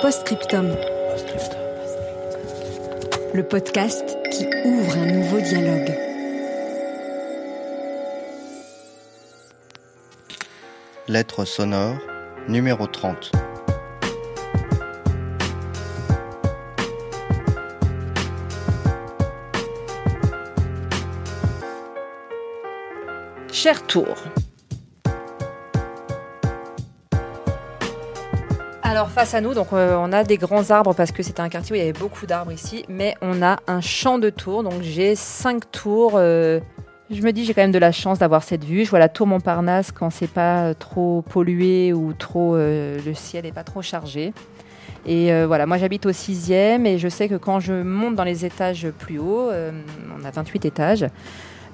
Postscriptum. Le podcast qui ouvre un nouveau dialogue. Lettre sonore numéro 30. Cher Tour. Alors face à nous, euh, on a des grands arbres parce que c'était un quartier où il y avait beaucoup d'arbres ici, mais on a un champ de tours. Donc j'ai cinq tours. euh, je me dis j'ai quand même de la chance d'avoir cette vue. Je vois la tour Montparnasse quand c'est pas euh, trop pollué ou trop le ciel est pas trop chargé. Et voilà, moi j'habite au sixième et je sais que quand je monte dans les étages plus hauts, on a 28 étages,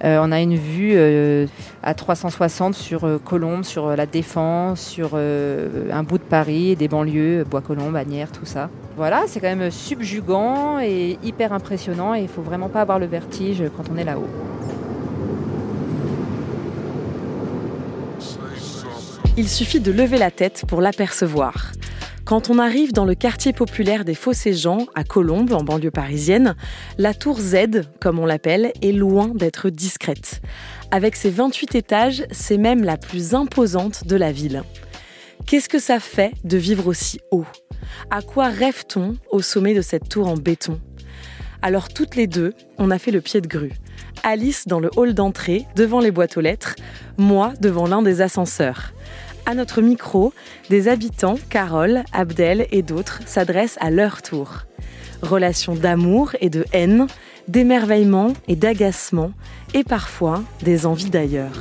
on a une vue euh, à 360 sur euh, Colombes, sur euh, la Défense, sur euh, un bout de Paris, des banlieues, Bois-Colombes, Agnières, tout ça. Voilà, c'est quand même subjugant et hyper impressionnant et il faut vraiment pas avoir le vertige quand on est là-haut. Il suffit de lever la tête pour l'apercevoir. Quand on arrive dans le quartier populaire des Fossés-Jean, à Colombes, en banlieue parisienne, la tour Z, comme on l'appelle, est loin d'être discrète. Avec ses 28 étages, c'est même la plus imposante de la ville. Qu'est-ce que ça fait de vivre aussi haut? À quoi rêve-t-on au sommet de cette tour en béton? Alors toutes les deux, on a fait le pied de grue. Alice dans le hall d'entrée, devant les boîtes aux lettres, moi devant l'un des ascenseurs. À notre micro, des habitants, Carole, Abdel et d'autres, s'adressent à leur tour. Relations d'amour et de haine, d'émerveillement et d'agacement, et parfois des envies d'ailleurs.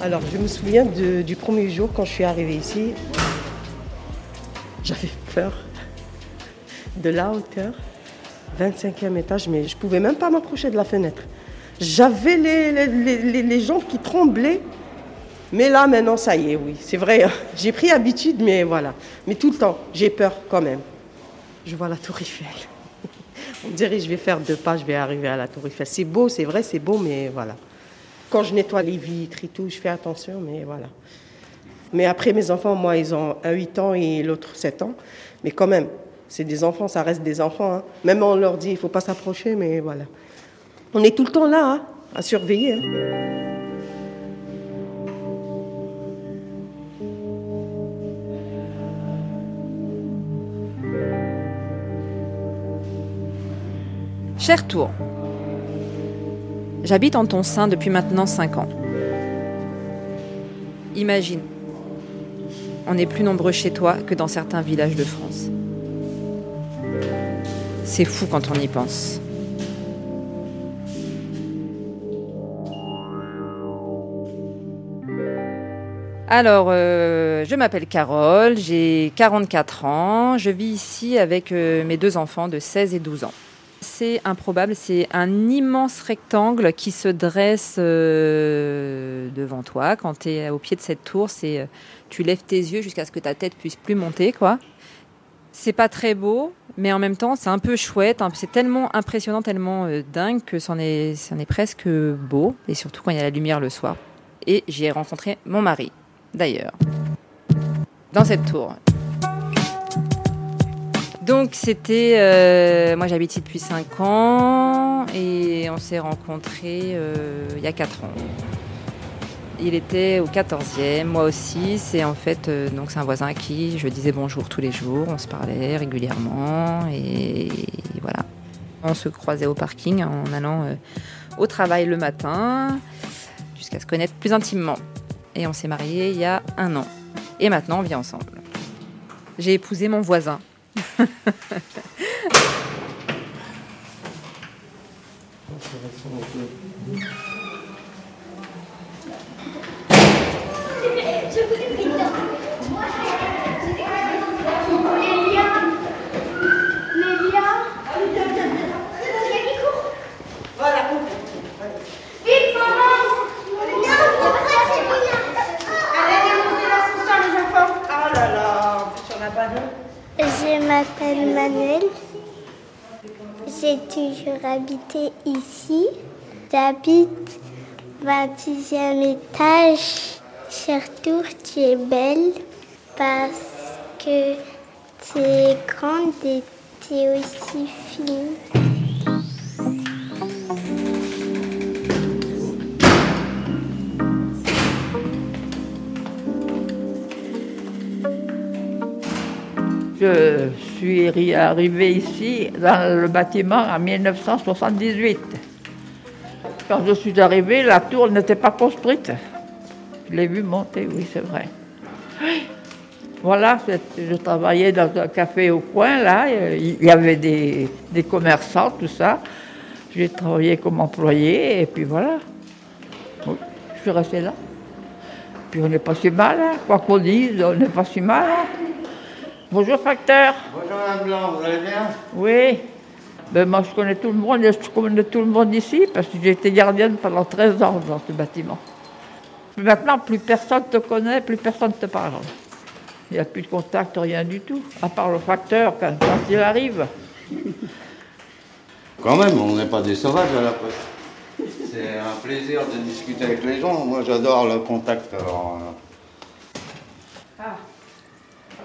Alors, je me souviens du premier jour quand je suis arrivée ici. J'avais peur de la hauteur, 25e étage, mais je pouvais même pas m'approcher de la fenêtre. J'avais les, les, les- les- jambes qui tremblaient. Mais là, maintenant, ça y est, oui. C'est vrai, hein. j'ai pris habitude, mais voilà. Mais tout le temps, j'ai peur quand même. Je vois la tour Eiffel. On dirait je vais faire deux pas, je vais arriver à la tour Eiffel. C'est beau, c'est vrai, c'est beau, mais voilà. Quand je nettoie les vitres et tout, je fais attention, mais voilà. Mais après, mes enfants, moi, ils ont un 8 ans et l'autre 7 ans. Mais quand même, c'est des enfants, ça reste des enfants. hein. Même on leur dit, il ne faut pas s'approcher, mais voilà. On est tout le temps là, hein, à surveiller. hein. Cher Tour, j'habite en ton sein depuis maintenant 5 ans. Imagine, on est plus nombreux chez toi que dans certains villages de France. C'est fou quand on y pense. Alors, euh, je m'appelle Carole, j'ai 44 ans, je vis ici avec euh, mes deux enfants de 16 et 12 ans. C'est improbable, c'est un immense rectangle qui se dresse euh, devant toi. Quand tu es au pied de cette tour, c'est tu lèves tes yeux jusqu'à ce que ta tête puisse plus monter, quoi. C'est pas très beau, mais en même temps, c'est un peu chouette. hein. C'est tellement impressionnant, tellement dingue que c'en est, c'en est presque beau, et surtout quand il y a la lumière le soir. Et j'y ai rencontré mon mari, d'ailleurs, dans cette tour. Donc c'était, euh, moi j'habite ici depuis 5 ans et on s'est rencontrés euh, il y a 4 ans. Il était au 14e, moi aussi. C'est en fait euh, un voisin à qui je disais bonjour tous les jours. On se parlait régulièrement et voilà. On se croisait au parking en allant au travail le matin jusqu'à se connaître plus intimement. Et on s'est mariés il y a un an. Et maintenant on vit ensemble. J'ai épousé mon voisin. Je J'ai toujours habité ici. J'habite 26e étage. Surtout, tu es belle parce que tu es grande et tu es aussi fine. Je suis arrivée ici dans le bâtiment en 1978. Quand je suis arrivée, la tour n'était pas construite. Je l'ai vu monter, oui, c'est vrai. Voilà, je travaillais dans un café au coin, là, il y avait des, des commerçants, tout ça. J'ai travaillé comme employé, et puis voilà. Oui, je suis restée là. Puis on n'est pas si mal, hein. quoi qu'on dise, on n'est pas si mal. hein. Bonjour facteur. Bonjour Madame Blanc, vous allez bien? Oui. Ben, moi je connais tout le monde, je connais tout le monde ici parce que j'ai été gardienne pendant 13 ans dans ce bâtiment. Maintenant, plus personne te connaît, plus personne te parle. Il n'y a plus de contact, rien du tout, à part le facteur quand, quand il arrive. Quand même, on n'est pas des sauvages à la poste. C'est un plaisir de discuter avec les gens. Moi j'adore le contact. alors, euh,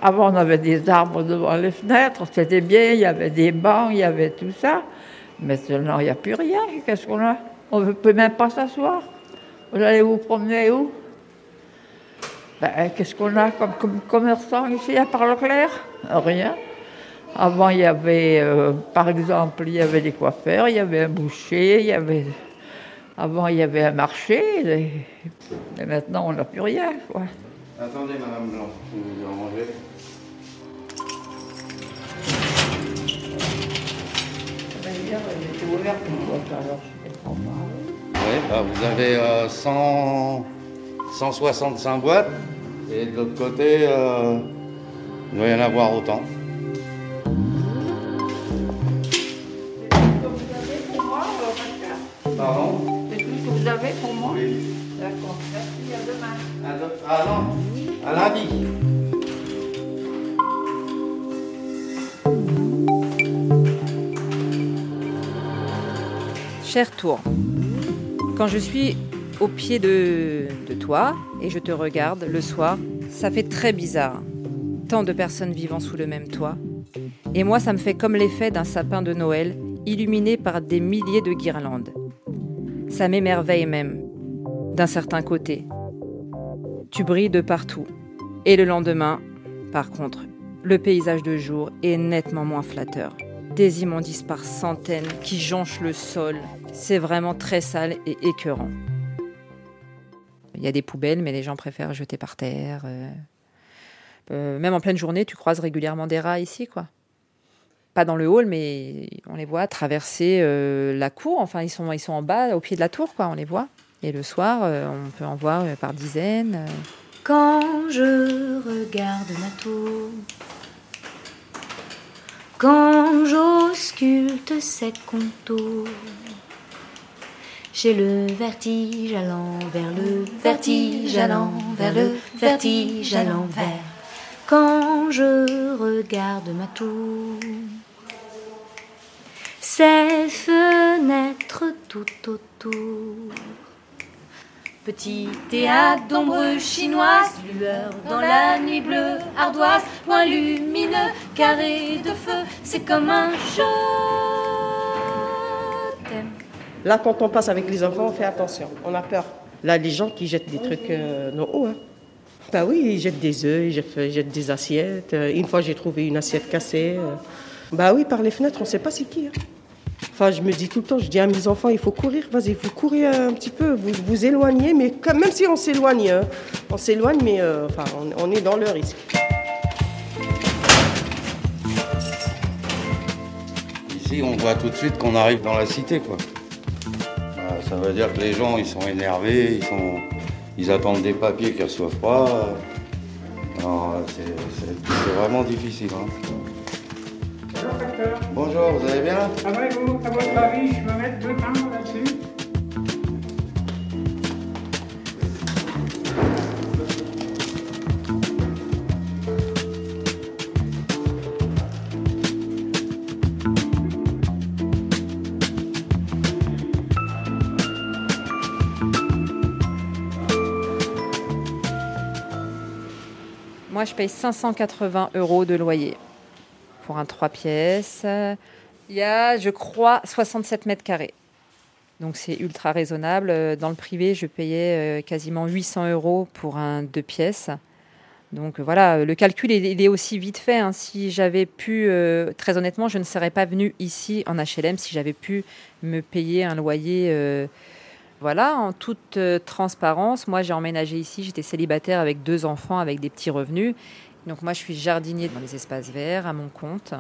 Avant, on avait des arbres devant les fenêtres, c'était bien, il y avait des bancs, il y avait tout ça. Maintenant, il n'y a plus rien. Qu'est-ce qu'on a? On ne peut même pas s'asseoir. Vous allez vous promener où? Ben, Qu'est-ce qu'on a comme, comme commerçant ici, à part Leclerc Rien. Avant, il y avait, euh, par exemple, il y avait des coiffeurs, il y avait un boucher, il y avait... Avant, il y avait un marché. Et, maintenant, on n'a plus rien. Quoi. Attendez Madame Blanc, je. Oui, bah, vous avez euh, 100, 165 boîtes et de l'autre côté, euh, il doit y en avoir autant. Pardon? C'est tout ce que vous avez pour moi? Oui. D'accord. Merci, à demain. À de- Ah non, à lundi. Cher Tour, quand je suis au pied de, de toi et je te regarde le soir, ça fait très bizarre. Tant de personnes vivant sous le même toit. Et moi, ça me fait comme l'effet d'un sapin de Noël illuminé par des milliers de guirlandes. Ça m'émerveille même, d'un certain côté. Tu brilles de partout. Et le lendemain, par contre, le paysage de jour est nettement moins flatteur. Des immondices par centaines qui jonchent le sol. C'est vraiment très sale et écœurant. Il y a des poubelles, mais les gens préfèrent jeter par terre. euh. Euh, même en pleine journée, tu croises régulièrement des rats ici, quoi. Pas dans le hall, mais on les voit traverser euh, la cour. Enfin, ils sont, ils sont en bas, au pied de la tour, quoi. On les voit. Et le soir, on peut en voir par dizaines. Quand je regarde ma tour, quand j'ausculte ses contours, j'ai le vertige allant vers le vertige allant vers le vertige à l'envers. Quand je regarde ma tour, ses fenêtres tout autour. Petit théâtre d'ombre chinoise, lueur dans la nuit bleue, ardoise, point lumineux, carré de feu, c'est comme un je t'aime. Là, quand on passe avec les enfants, on fait attention, on a peur. Là, les gens qui jettent des trucs euh, non hauts, hein. Bah oui, ils jettent des œufs, ils jettent, des assiettes. Euh, Une fois, j'ai trouvé une assiette cassée. euh. Bah oui, par les fenêtres, on ne sait pas c'est qui. hein. Enfin, je me dis tout le temps, je dis à mes enfants, il faut courir, vas-y, vous courez un petit peu, vous vous éloignez, mais même si on s'éloigne, hein, on s'éloigne, mais enfin, on, on est dans le risque. Ici, on voit tout de suite qu'on arrive dans la cité, quoi. Ça veut dire que les gens, ils sont énervés, ils, sont, ils attendent des papiers qu'ils ne reçoivent pas. C'est- vraiment difficile. hein. Bonjour, vous allez bien? Ouais, vous, à votre avis, je peux mettre deux temps là-dessus Je paye 580 euros de loyer pour un 3 pièces. Il y a, je crois, 67 mètres carrés. Donc c'est ultra raisonnable. Dans le privé, je payais euh, quasiment 800 euros pour un 2 pièces. Donc voilà, le calcul est aussi vite fait. hein. Si j'avais pu, euh, très honnêtement, je ne serais pas venue ici en HLM si j'avais pu me payer un loyer. euh, voilà, en toute euh, transparence, moi j'ai emménagé ici, j'étais célibataire avec deux enfants, avec des petits revenus. Donc moi je suis jardinier dans les espaces verts à mon compte.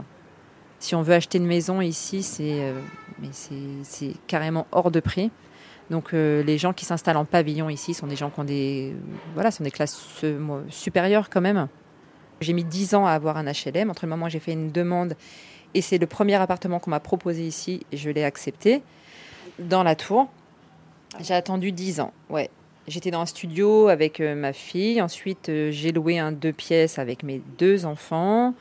Si on veut acheter une maison ici, c'est euh, carrément hors de prix. Donc euh, les gens qui s'installent en pavillon ici sont des gens qui ont des voilà, sont des classes supérieures quand même. J'ai mis 10 ans à avoir un HLM entre le moment où j'ai fait une demande et c'est le premier appartement qu'on m'a proposé ici et je l'ai accepté dans la tour. J'ai attendu 10 ans, ouais. J'étais dans un studio avec euh, ma fille. Ensuite, euh, j'ai loué un deux pièces avec mes deux enfants.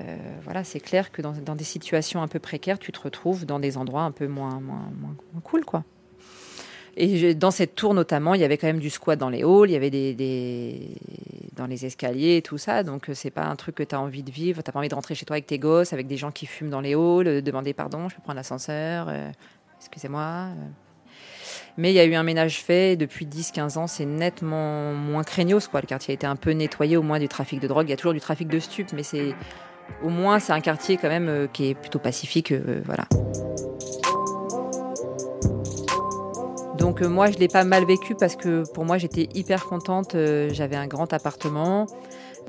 Euh, voilà, c'est clair que dans, des situations un peu précaires, tu te retrouves dans des endroits un peu moins, moins, moins, cool, quoi. Et dans cette tour notamment, il y avait quand même du squat dans les halls, il y avait des, dans les escaliers et tout ça. Donc c'est pas un truc que tu as envie de vivre. T'as pas envie de rentrer chez toi avec tes gosses, avec des gens qui fument dans les halls, demander pardon, je peux prendre l'ascenseur, excusez-moi. Mais il y a eu un ménage fait depuis 10-15 ans, c'est nettement moins craignos. Quoi. Le quartier a été un peu nettoyé, au moins du trafic de drogue. Il y a toujours du trafic de stupes, mais c'est au moins c'est un quartier quand même euh, qui est plutôt pacifique. euh, voilà. Donc euh, moi, je l'ai pas mal vécu parce que pour moi, j'étais hyper contente. J'avais un grand appartement.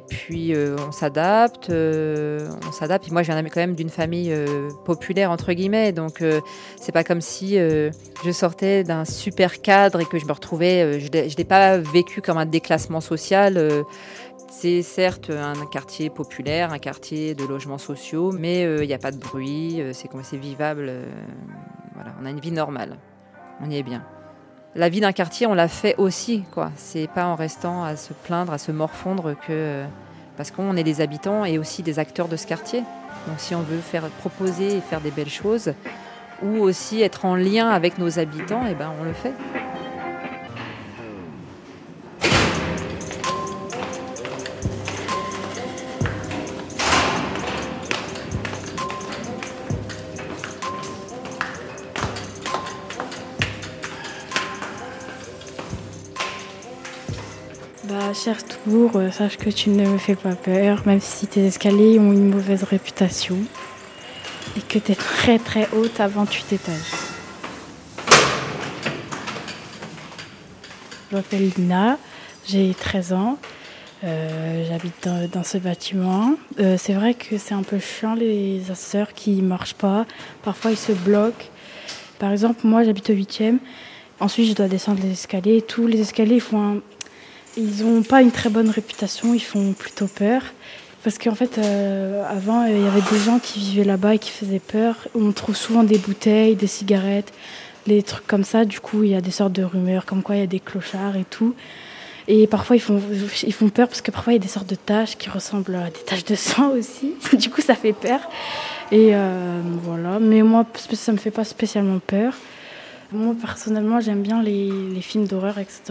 Puis euh, on s'adapte, euh, on s'adapte. Puis moi, je viens quand même d'une famille euh, populaire entre guillemets, donc euh, c'est pas comme si euh, je sortais d'un super cadre et que je me retrouvais. euh, je l'ai pas vécu comme un déclassement social. euh, c'est certes un quartier populaire, un quartier de logements sociaux, mais euh, il n'y a pas de bruit, euh, c'est comme c'est vivable. euh, voilà, on a une vie normale, on y est bien. La vie d'un quartier, on l'a fait aussi, quoi. C'est pas en restant à se plaindre, à se morfondre que parce qu'on est des habitants et aussi des acteurs de ce quartier. Donc si on veut faire proposer et faire des belles choses, ou aussi être en lien avec nos habitants, et ben on le fait. Euh, sache que tu ne me fais pas peur, même si tes escaliers ont une mauvaise réputation et que tu es très très haute à 28 étages. Je m'appelle Lina, j'ai 13 ans, euh, j'habite dans, dans ce bâtiment. Euh, c'est vrai que c'est un peu chiant les ascenseurs qui ne marchent pas, parfois ils se bloquent. Par exemple, moi j'habite au 8e, ensuite je dois descendre les escaliers, tous les escaliers font un ils n'ont pas une très bonne réputation, ils font plutôt peur. Parce qu'en fait, euh, avant, il y avait des gens qui vivaient là-bas et qui faisaient peur. On trouve souvent des bouteilles, des cigarettes, des trucs comme ça. Du coup, il y a des sortes de rumeurs, comme quoi il y a des clochards et tout. Et parfois, ils font, ils font peur parce que parfois, il y a des sortes de taches qui ressemblent à des taches de sang aussi. du coup, ça fait peur. Et euh, voilà. Mais moi, ça me fait pas spécialement peur. Moi, personnellement, j'aime bien les, films d'horreur, etc.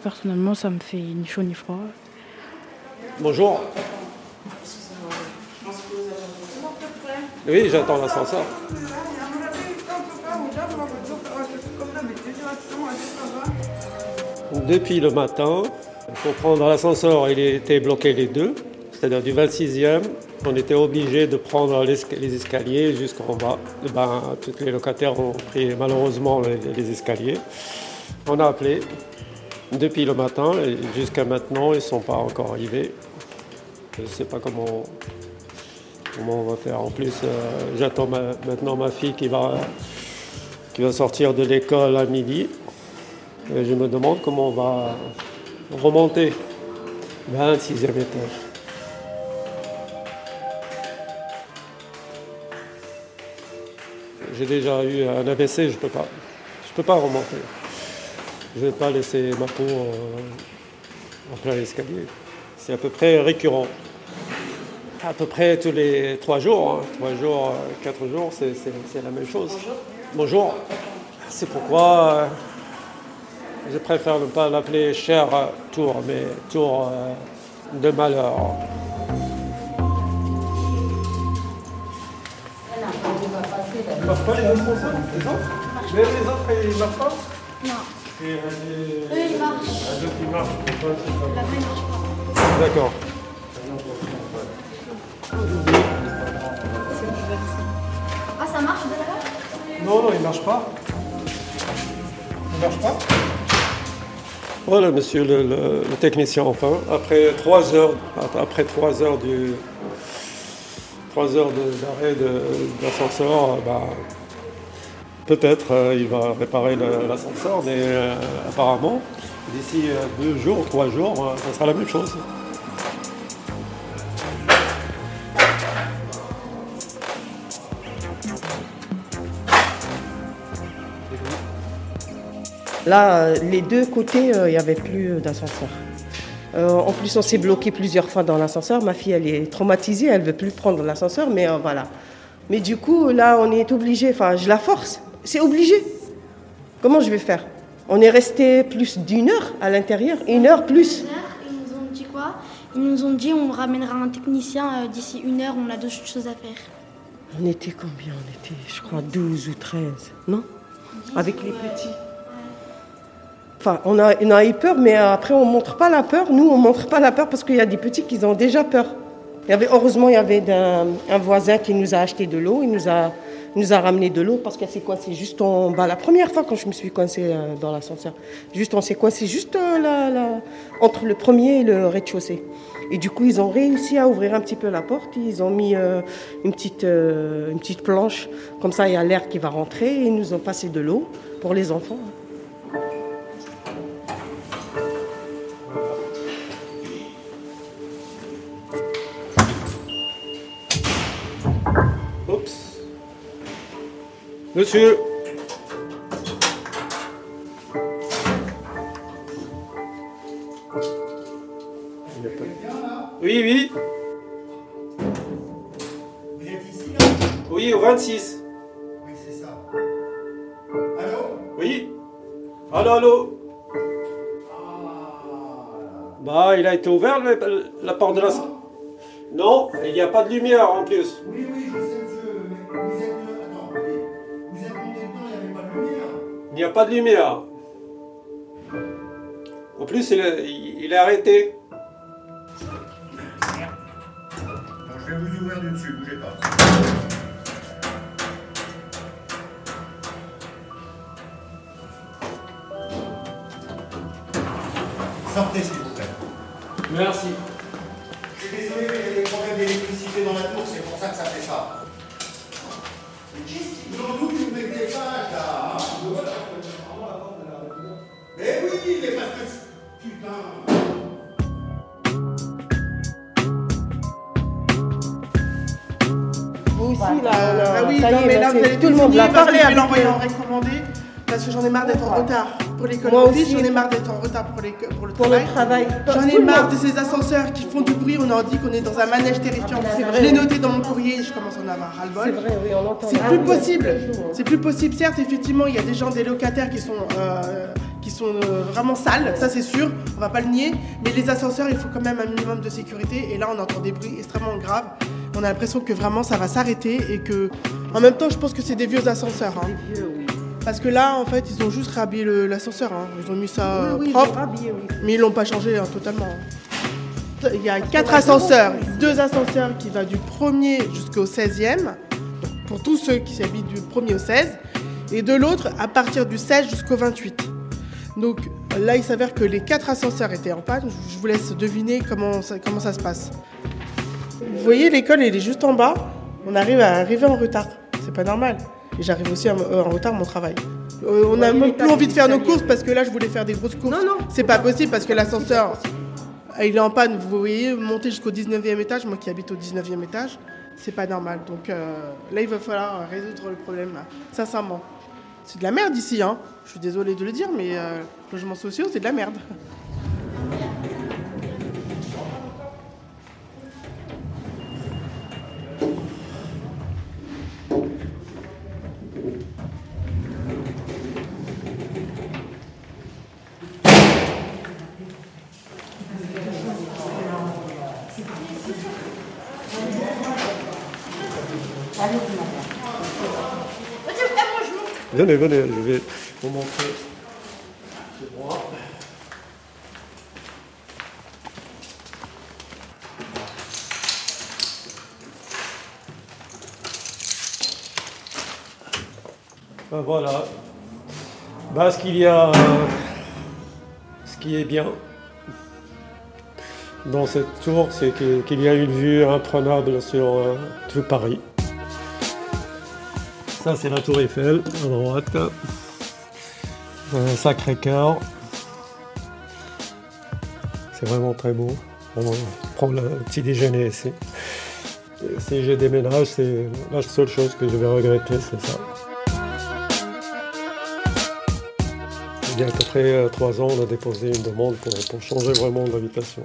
Personnellement, ça me fait ni chaud ni froid. Bonjour. Oui, j'attends l'ascenseur. Depuis le matin, pour prendre l'ascenseur, il était bloqué les deux, c'est-à-dire du 26e. On était obligé de prendre les escaliers jusqu'en bas. Et ben, tous les locataires ont pris malheureusement les, escaliers. On a appelé depuis le matin et jusqu'à maintenant, ils ne sont pas encore arrivés. Je ne sais pas comment, comment on va faire. En plus, euh, j'attends ma- maintenant ma fille qui va, sortir de l'école à midi. Je me demande comment on va remonter 26e étage. J'ai déjà eu un AVC, je peux pas. Je peux pas remonter. Je vais pas laisser ma peau euh, en plein escalier. C'est à peu près récurrent. À peu près tous les trois jours, hein. trois jours, euh, quatre jours, c'est la même chose. Bonjour. C'est pourquoi euh, je préfère ne pas l'appeler cher tour, mais tour euh, de malheur. Ils marchent pas les autres ça Les autres Mais les autres, ils marchent pas Non. Et, euh, les- Eux, ils marchent. Les autres, ils marchent. C'est pas. D'accord. Ah, ça marche de là-bas Non, non, ils marchent pas. Ils marchent pas Voilà, monsieur le, le- le technicien, enfin, après trois heures, après trois heures du, trois heures d'arrêt d'ascenseur, bah, peut-être euh, il va réparer l'ascenseur, mais euh, apparemment, d'ici euh, deux jours, trois jours, euh, ça sera la même chose. Là, euh, les deux côtés, euh, il n'y avait plus euh, d'ascenseur. Euh, en plus, on s'est bloqué plusieurs fois dans l'ascenseur. Ma fille, elle est traumatisée, elle veut plus prendre l'ascenseur, mais euh, voilà. Mais du coup, là, on est obligé. Enfin, je la force. C'est obligé. Comment je vais faire? On est resté plus d'une heure à l'intérieur, une heure plus. Ils nous ont dit quoi? Ils nous ont dit on ramènera un technicien euh, d'ici une heure, on a d'autres choses à faire. On était combien? On était, je crois, 12 ou 13, non? Avec les petits. Enfin, on a, on a eu peur, mais après, on ne montre pas la peur. Nous, on ne montre pas la peur parce qu'il y a des petits qui ont déjà peur. Il y avait, heureusement, il y avait un voisin qui nous a acheté de l'eau. Il nous a, nous a ramené de l'eau parce qu'elle s'est coincée juste en bas. La première fois quand je me suis coincée euh, dans l'ascenseur, juste on s'est coincé juste euh, entre le premier et le rez-de-chaussée. Et du coup, ils ont réussi à ouvrir un petit peu la porte. Ils ont mis euh, une, petite, une petite planche. Comme ça, il y a l'air qui va rentrer. Et ils nous ont passé de l'eau pour les enfants. Monsieur. Il a pas- Oui, oui. Vous êtes ici là Oui, au 26. Oui, c'est ça. Allô Oui. Allô, allô. Bah, il a été ouvert le- la porte de la salle. Non, il n'y a pas de lumière en plus. Oui, oui, je n'y a pas de lumière. En plus, il est, il est arrêté. Je vais vous ouvrir du dessus, bougez pas. Vous aussi, là, Ah oui, ça y non, est, mais là, là, vous allez tout le monde Je vais avec l'envoyer en recommandé parce que j'en ai marre d'être en retard pour l'école Moi aussi. J'en ai marre d'être en retard pour, les- pour le Pour travail. le travail. J'en ai marre de ces ascenseurs qui font du bruit. On leur dit qu'on est dans un manège terrifiant. C'est vrai, Je l'ai noté dans mon courrier. Je commence à en avoir ras-le-bol. C'est vrai, oui, on entend. C'est Ah plus possible. jours. C'est plus possible. Certes, effectivement, il y a des gens, des locataires qui sont, euh, qui sont euh, vraiment sales, ça c'est sûr, on va pas le nier. Mais les ascenseurs, il faut quand même un minimum de sécurité. Et là, on entend des bruits extrêmement graves. On a l'impression que vraiment ça va s'arrêter et que, en même temps, je pense que c'est des vieux ascenseurs. hein. Parce que là, en fait, ils ont juste rhabillé l'ascenseur. hein. Ils ont mis ça Oui, oui, ils propre, ont rhabillé, oui. mais ils l'ont pas changé hein, totalement. Il y a quatre ascenseurs, deux ascenseurs qui vont du 1er jusqu'au 16e, donc pour tous ceux qui habitent du 1er au 16, et de l'autre à partir du 16 jusqu'au 28. Donc là, il s'avère que les quatre ascenseurs étaient en panne. Je vous laisse deviner comment ça, comment ça se passe. Vous voyez, l'école, elle est juste en bas. On arrive à arriver en retard. C'est pas normal. et j'arrive aussi en retard à mon travail. on n'a même plus envie de faire nos courses parce que là, je voulais faire des grosses courses. Non, non. C'est pas possible parce que l'ascenseur, il est en panne. Vous voyez, monter jusqu'au 19e étage, moi qui habite au 19e étage, c'est pas normal. Donc là, il va falloir résoudre le problème, là. sincèrement. C'est de la merde ici, hein. Je suis désolée de le dire, mais logements sociaux, c'est de la merde. Venez, venez, je vais vous montrer. Ben voilà. Ben, ce qu'il y a, ce qui est bien dans cette tour, c'est qu'il y a une vue imprenable sur euh, tout Paris. C'est la tour Eiffel, à droite. Un sacré cœur. C'est vraiment très beau. On prend le petit déjeuner ici. Si j'ai déménage, c'est la seule chose que je vais regretter, c'est ça. Il y a euh, trois ans, on a déposé une demande pour, changer vraiment d'habitation.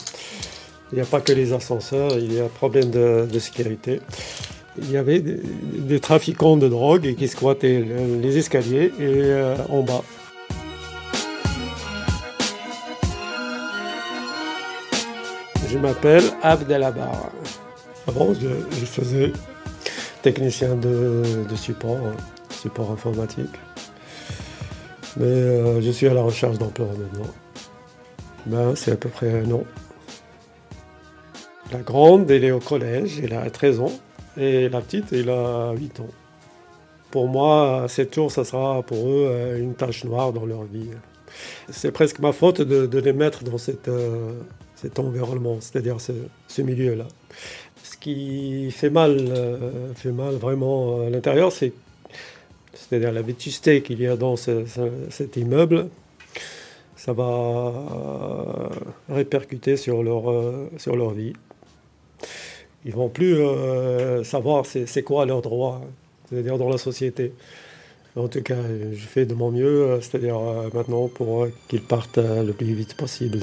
Il n'y a pas que les ascenseurs, il y a un problème de sécurité il y avait des, trafiquants de drogue qui squattaient les escaliers et euh, en bas. Je m'appelle Abdelabar. Avant, je, faisais technicien de, support, support informatique. Mais euh, je suis à la recherche d'emploi maintenant. Ben, c'est à peu près un an. La grande, elle est au collège, elle a 13 ans. Et la petite, elle a 8 ans. Pour moi, cette tour, ça sera pour eux euh, une tache noire dans leur vie. C'est presque ma faute de, les mettre dans euh, cet environnement, c'est-à-dire ce, milieu-là. Ce qui fait mal, euh, fait mal vraiment à l'intérieur, c'est c'est-à-dire la vétusté qu'il y a dans cet immeuble, ça va répercuter sur leur, sur leur vie ils vont plus euh, savoir c'est quoi leurs droits, c'est-à-dire dans la société. En tout cas, je fais de mon mieux, euh, c'est-à-dire euh, maintenant pour qu'ils partent le plus vite possible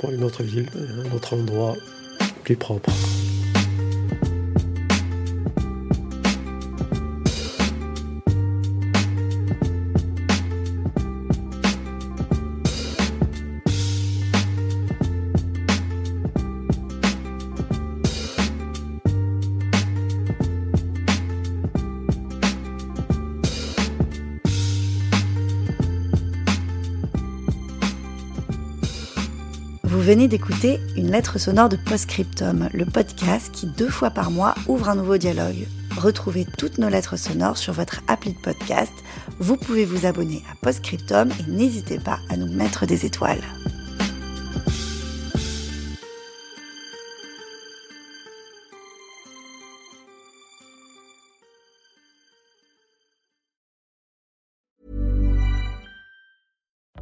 pour une autre ville, un autre endroit plus propre. Venez d'écouter une lettre sonore de Postscriptum, le podcast qui deux fois par mois ouvre un nouveau dialogue. Retrouvez toutes nos lettres sonores sur votre appli de podcast. Vous pouvez vous abonner à Postscriptum et n'hésitez pas à nous mettre des étoiles.